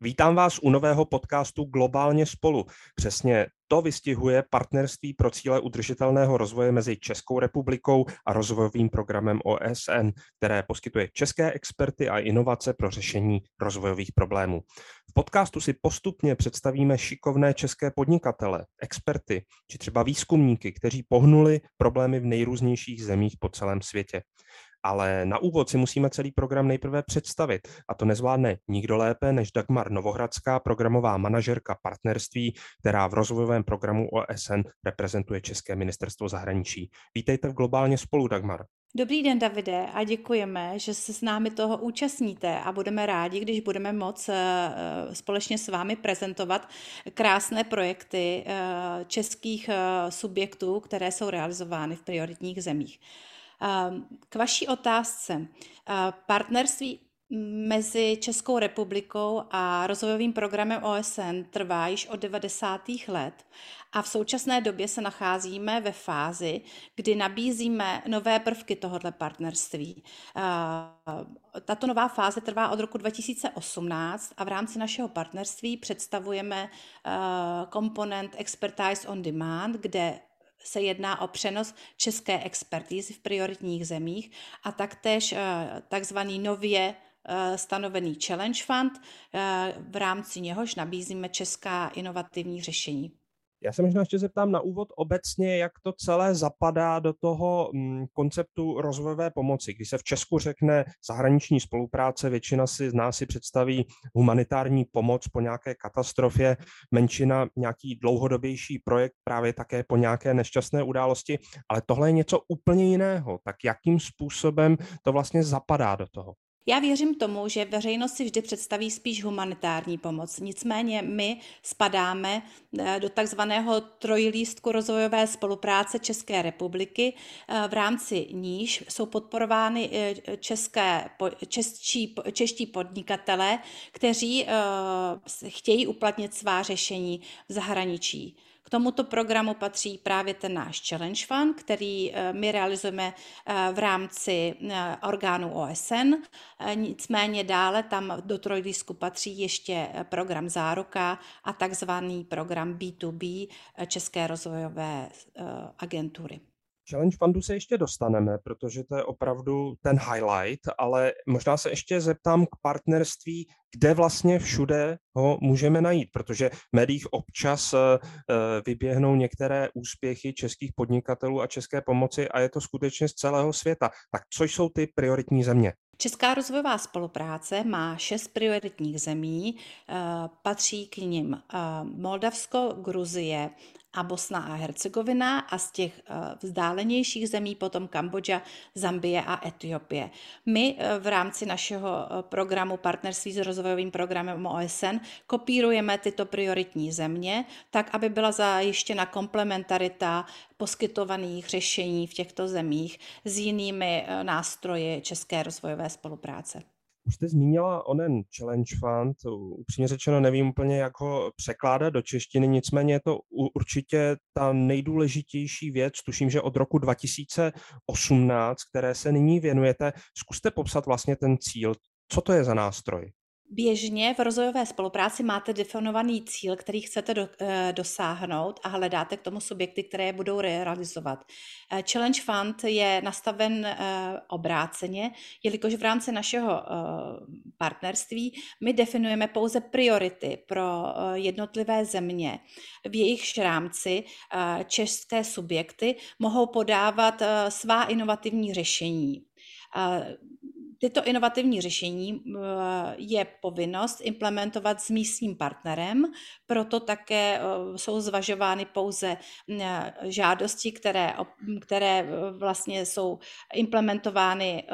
Vítám vás u nového podcastu Globálně spolu. Přesně to vystihuje partnerství pro cíle udržitelného rozvoje mezi Českou republikou a rozvojovým programem OSN, které poskytuje české experty a inovace pro řešení rozvojových problémů. V podcastu si postupně představíme šikovné české podnikatele, experty či třeba výzkumníky, kteří pohnuli problémy v nejrůznějších zemích po celém světě. Ale na úvod si musíme celý program nejprve představit a to nezvládne nikdo lépe než Dagmar Novohradská, programová manažerka partnerství, která v rozvojovém programu OSN reprezentuje České ministerstvo zahraničí. Vítejte v Globálně spolu, Dagmar. Dobrý den, Davide, a děkujeme, že se s námi toho účastníte a budeme rádi, když budeme moc eh, eh, společně s vámi prezentovat krásné projekty eh, českých subjektů, které jsou realizovány v prioritních zemích. Ehm, k vaší otázce. Eh, partnerství mezi Českou republikou a rozvojovým programem OSN trvá již od 90. let a v současné době se nacházíme ve fázi, kdy nabízíme nové prvky tohoto partnerství. Eh, tato nová fáze trvá od roku 2018 a v rámci našeho partnerství představujeme komponent Expertise on Demand, kde se jedná o přenos české expertízy v prioritních zemích a taktéž eh, takzvaný nově eh, stanovený Challenge Fund, eh, v rámci něhož nabízíme česká inovativní řešení. Já se možná ještě zeptám na úvod obecně, jak to celé zapadá do toho mm, konceptu rozvojové pomoci. Když se v Česku řekne zahraniční spolupráce, většina si z nás si představí humanitární pomoc po nějaké katastrofě, menšina nějaký dlouhodobější projekt právě také po nějaké nešťastné události, ale tohle je něco úplně jiného. Tak jakým způsobem to vlastně zapadá do toho? Já věřím tomu, že veřejnost si vždy představí spíš humanitární pomoc. Nicméně my spadáme eh, do takzvaného trojlístku rozvojové spolupráce České republiky, eh, v rámci níž jsou podporovány eh, české, čeští, čeští podnikatelé, kteří chtějí uplatnit svá řešení v zahraničí. K tomuto programu patří právě ten náš Challenge Fund, který eh, my realizujeme eh, v rámci eh, orgánu OSN. Nicméně dále tam do trojdisku patří ještě program Záruka a takzvaný program B2B České rozvojové agentury. Challenge Fundu se ještě dostaneme, protože to je opravdu ten highlight, ale možná se ještě zeptám k partnerství, kde vlastně všude ho můžeme najít, protože v médiích občas eh, eh, vyběhnou některé úspěchy českých podnikatelů a české pomoci a je to skutečně z celého světa. Tak co jsou ty prioritní země? Česká rozvojová spolupráce má šest prioritních zemí, eh, patří k nim Moldavsko, Gruzie, a Bosna a Hercegovina a z těch eh, vzdálenějších zemí potom Kambodža, Zambie a Etiopie. My eh, v rámci našeho eh, programu partnerství s rozvojovým programem OSN kopírujeme tyto prioritní země, tak aby byla zajištěna komplementarita poskytovaných řešení v těchto zemích s jinými nástroji české rozvojové spolupráce. Už jste zmínila onen Challenge Fund, upřímně řečeno nevím úplně, jak ho překládat do češtiny, nicméně je to určitě ta nejdůležitější věc, tuším, že od roku 2018, které se nyní věnujete. Zkuste popsat vlastně ten cíl, co to je za nástroj? Běžně v rozvojové spolupráci máte definovaný cíl, který chcete do, e, dosáhnout a hledáte k tomu subjekty, které je budou realizovat. E, Challenge Fund je nastaven e, obráceně, jelikož v rámci našeho partnerství my definujeme pouze priority pro jednotlivé země. V jejich rámci české subjekty mohou podávat svá inovativní řešení. Tyto inovativní řešení je povinnost implementovat s místním partnerem, proto také eh, jsou zvažovány pouze žádosti, které, které vlastně jsou implementovány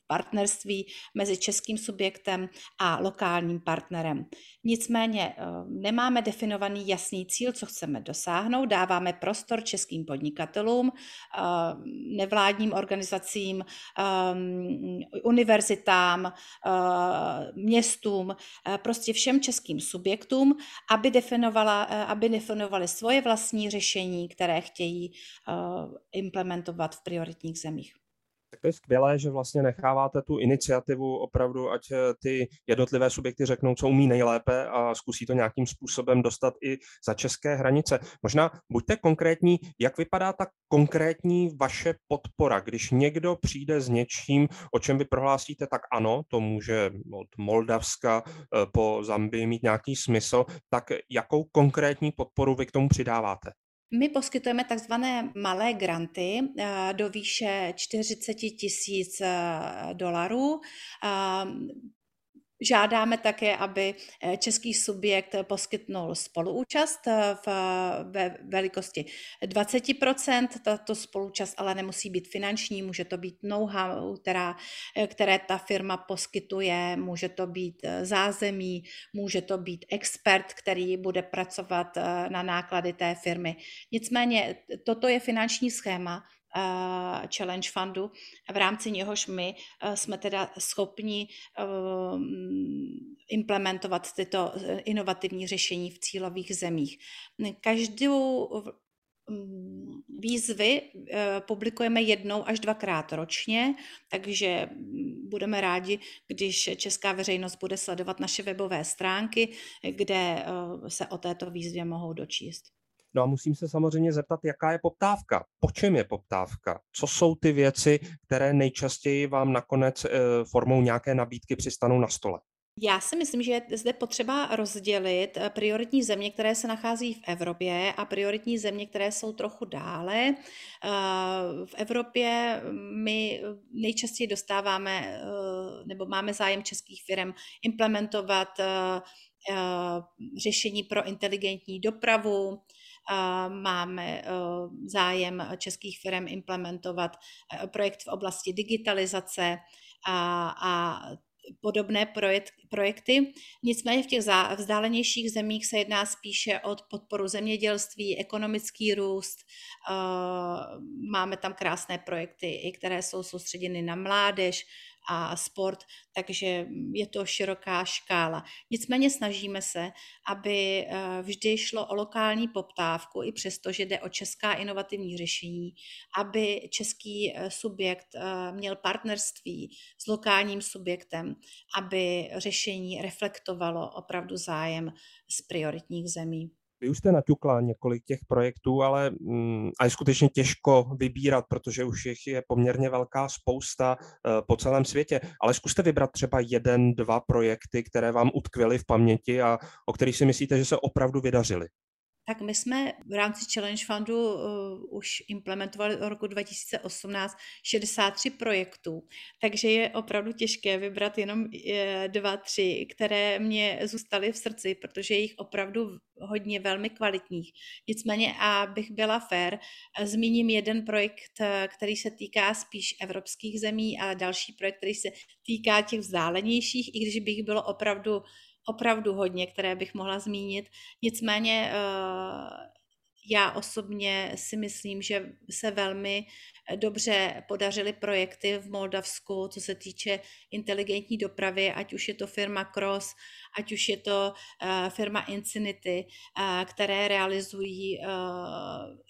v partnerství mezi českým subjektem a lokálním partnerem. Nicméně nemáme definovaný jasný cíl, co chceme dosáhnout, dáváme prostor českým podnikatelům, nevládním organizacím, univerzitám, eh, městům, eh, prostě všem českým subjektům, aby, definovala, eh, aby definovali svoje vlastní řešení, které chtějí implementovat v prioritních zemích. Je skvělé, že vlastně necháváte tu iniciativu opravdu, ať eh, ty jednotlivé subjekty řeknou, co umí nejlépe a zkusí to nějakým způsobem dostat i za české hranice. Možná buďte konkrétní, jak vypadá ta konkrétní vaše podpora, když někdo přijde s něčím, o čem vy prohlásíte, tak ano, to může od Moldavska eh, po Zambii mít nějaký smysl, tak jakou konkrétní podporu vy k tomu přidáváte? My poskytujeme takzvané malé granty eh, do výše 40 tisíc eh, dolarů. Žádáme také, aby eh, český subjekt poskytnul spoluúčast eh, v, ve velikosti 20%. Tato spoluúčast ale nemusí být finanční, může to být know-how, která, eh, které ta firma poskytuje, může to být zázemí, může to být expert, který bude pracovat na náklady té firmy. Nicméně toto je finanční schéma, challenge Fundu, v rámci něhož my eh, jsme teda schopni ehm, implementovat tyto eh, inovativní řešení v cílových zemích. Každou výzvy publikujeme jednou až dvakrát ročně, takže budeme rádi, když česká veřejnost bude sledovat naše webové stránky, kde se o této výzvě mohou dočíst. No a musím se samozřejmě zeptat, jaká je poptávka, po čem je poptávka, co jsou ty věci, které nejčastěji vám nakonec eh, formou nějaké nabídky přistanou na stole. Já si myslím, že je zde potřeba rozdělit eh, prioritní země, které se nachází v Evropě a prioritní země, které jsou trochu dále. Eh, v Evropě my nejčastěji dostáváme nebo máme zájem českých firm implementovat řešení pro inteligentní dopravu, Máme eh, zájem českých firm implementovat eh, projekt v oblasti digitalizace a, a podobné projekt, projekty. Nicméně v těch vzdálenějších zemích se jedná spíše o podporu zemědělství, ekonomický růst. Eh, máme tam krásné projekty, které jsou soustředěny na mládež, a sport, takže je to široká škála. Nicméně snažíme se, aby eh, vždy šlo o lokální poptávku, i přesto, že jde o česká inovativní řešení, aby český eh, subjekt eh, měl partnerství s lokálním subjektem, aby řešení reflektovalo opravdu zájem z prioritních zemí. Vy už jste naťukla několik těch projektů, ale mm, a je skutečně těžko vybírat, protože už jich je poměrně velká spousta uh, po celém světě. Ale zkuste vybrat třeba jeden, dva projekty, které vám utkvěly v paměti a o kterých si myslíte, že se opravdu vydařily. Tak my jsme v rámci Challenge Fundu uh, už implementovali od roku 2018 63 projektů, takže je opravdu těžké vybrat jenom uh, dva, tři, které mě zůstaly v srdci, protože je jich opravdu hodně velmi kvalitních. Nicméně, abych byla fair, uh, zmíním jeden projekt, uh, který se týká spíš evropských zemí a další projekt, který se týká těch vzdálenějších, i když bych bylo opravdu opravdu hodně, které bych mohla zmínit. Nicméně eh, já osobně si myslím, že se velmi dobře podařily projekty v Moldavsku, co se týče inteligentní dopravy, ať už je to firma Cross, ať už je to uh, firma Infinity, uh, které realizují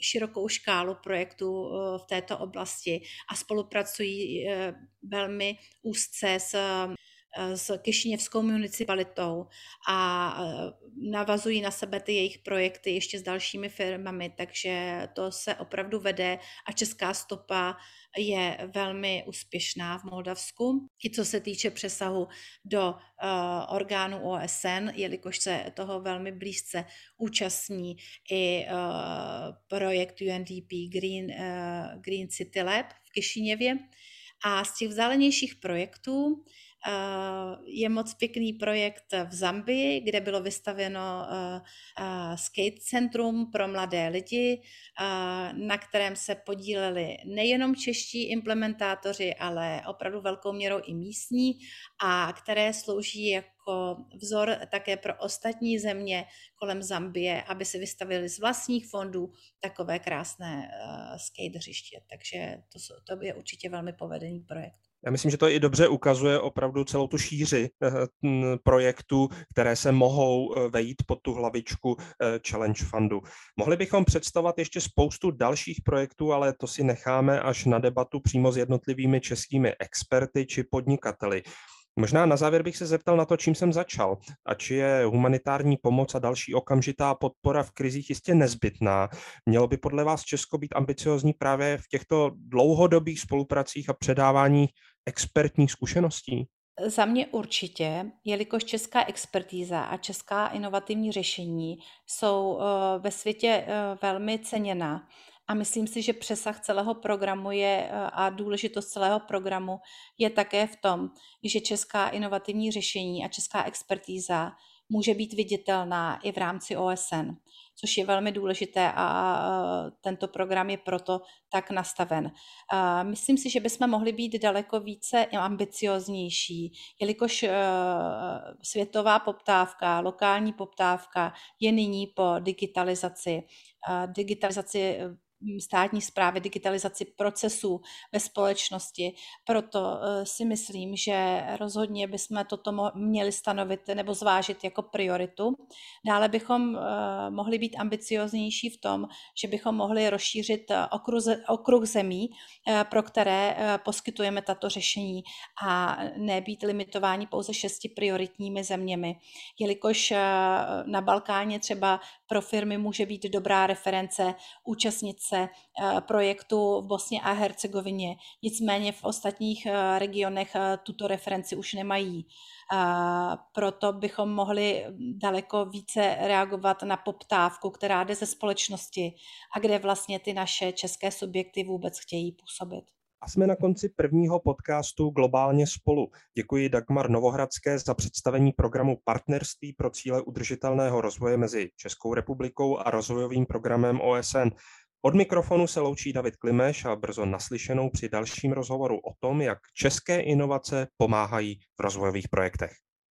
širokou škálu projektů v této oblasti a spolupracují velmi úzce s Eh, s Kišiněvskou municipalitou a eh, navazují na sebe ty jejich projekty ještě s dalšími firmami, takže to se opravdu vede a česká stopa je velmi úspěšná v Moldavsku. I co se týče přesahu do uh, orgánu OSN, jelikož se toho velmi blízce účastní i projekt UNDP Green, Green City Lab v Kišiněvě. A z těch vzdálenějších projektů Eh, je moc pěkný projekt v Zambii, kde bylo vystaveno eh, eh, skate centrum pro mladé lidi, na kterém se podíleli nejenom čeští implementátoři, ale opravdu velkou měrou i místní a které slouží jako vzor také pro ostatní země kolem Zambie, aby si vystavili z vlastních fondů takové krásné skate hřiště. Takže to, to je určitě velmi povedený projekt. Já myslím, že to i dobře ukazuje opravdu celou tu šíři eh, projektů, které se mohou eh, vejít pod tu hlavičku eh, Challenge Fundu. Mohli bychom představovat ještě spoustu dalších projektů, ale to si necháme až na debatu přímo s jednotlivými českými experty či podnikateli. Možná na závěr bych se zeptal na to, čím jsem začal. A či je humanitární pomoc a další okamžitá podpora v krizích jistě nezbytná. Mělo by podle vás Česko být ambiciozní právě v těchto dlouhodobých spolupracích a předávání expertních zkušeností? Za mě určitě, jelikož česká expertíza a česká inovativní řešení jsou eh, ve světě eh, velmi ceněna a myslím si, že přesah celého programu je eh, a důležitost celého programu je také v tom, že česká inovativní řešení a česká expertíza může být viditelná i v rámci OSN, což je velmi důležité a tento program je proto tak nastaven. Myslím si, že bychom mohli být daleko více ambicioznější, jelikož e, světová poptávka, lokální poptávka je nyní po digitalizaci. Digitalizaci státní zprávy, digitalizaci procesů ve společnosti. Proto eh, si myslím, že rozhodně bychom toto měli stanovit nebo zvážit jako prioritu. Dále bychom eh, mohli být ambicioznější v tom, že bychom mohli rozšířit eh, okruh, okruh zemí, pro které poskytujeme tato řešení a nebýt limitováni pouze šesti prioritními zeměmi, jelikož na Balkáně třeba pro firmy může být dobrá reference účastnit se eh, projektu v Bosně a Hercegovině. Nicméně v ostatních eh, regionech eh, tuto referenci už nemají. Proto bychom mohli daleko více reagovat na poptávku, která jde ze společnosti a kde vlastně ty naše české subjekty vůbec chtějí působit. A jsme na konci prvního podcastu Globálně spolu. Děkuji Dagmar Novohradské za představení programu Partnerství pro cíle udržitelného rozvoje mezi Českou republikou a rozvojovým programem OSN. Od mikrofonu se loučí David Klimeš a brzo naslyšenou při dalším rozhovoru o tom, jak české inovace pomáhají v rozvojových projektech.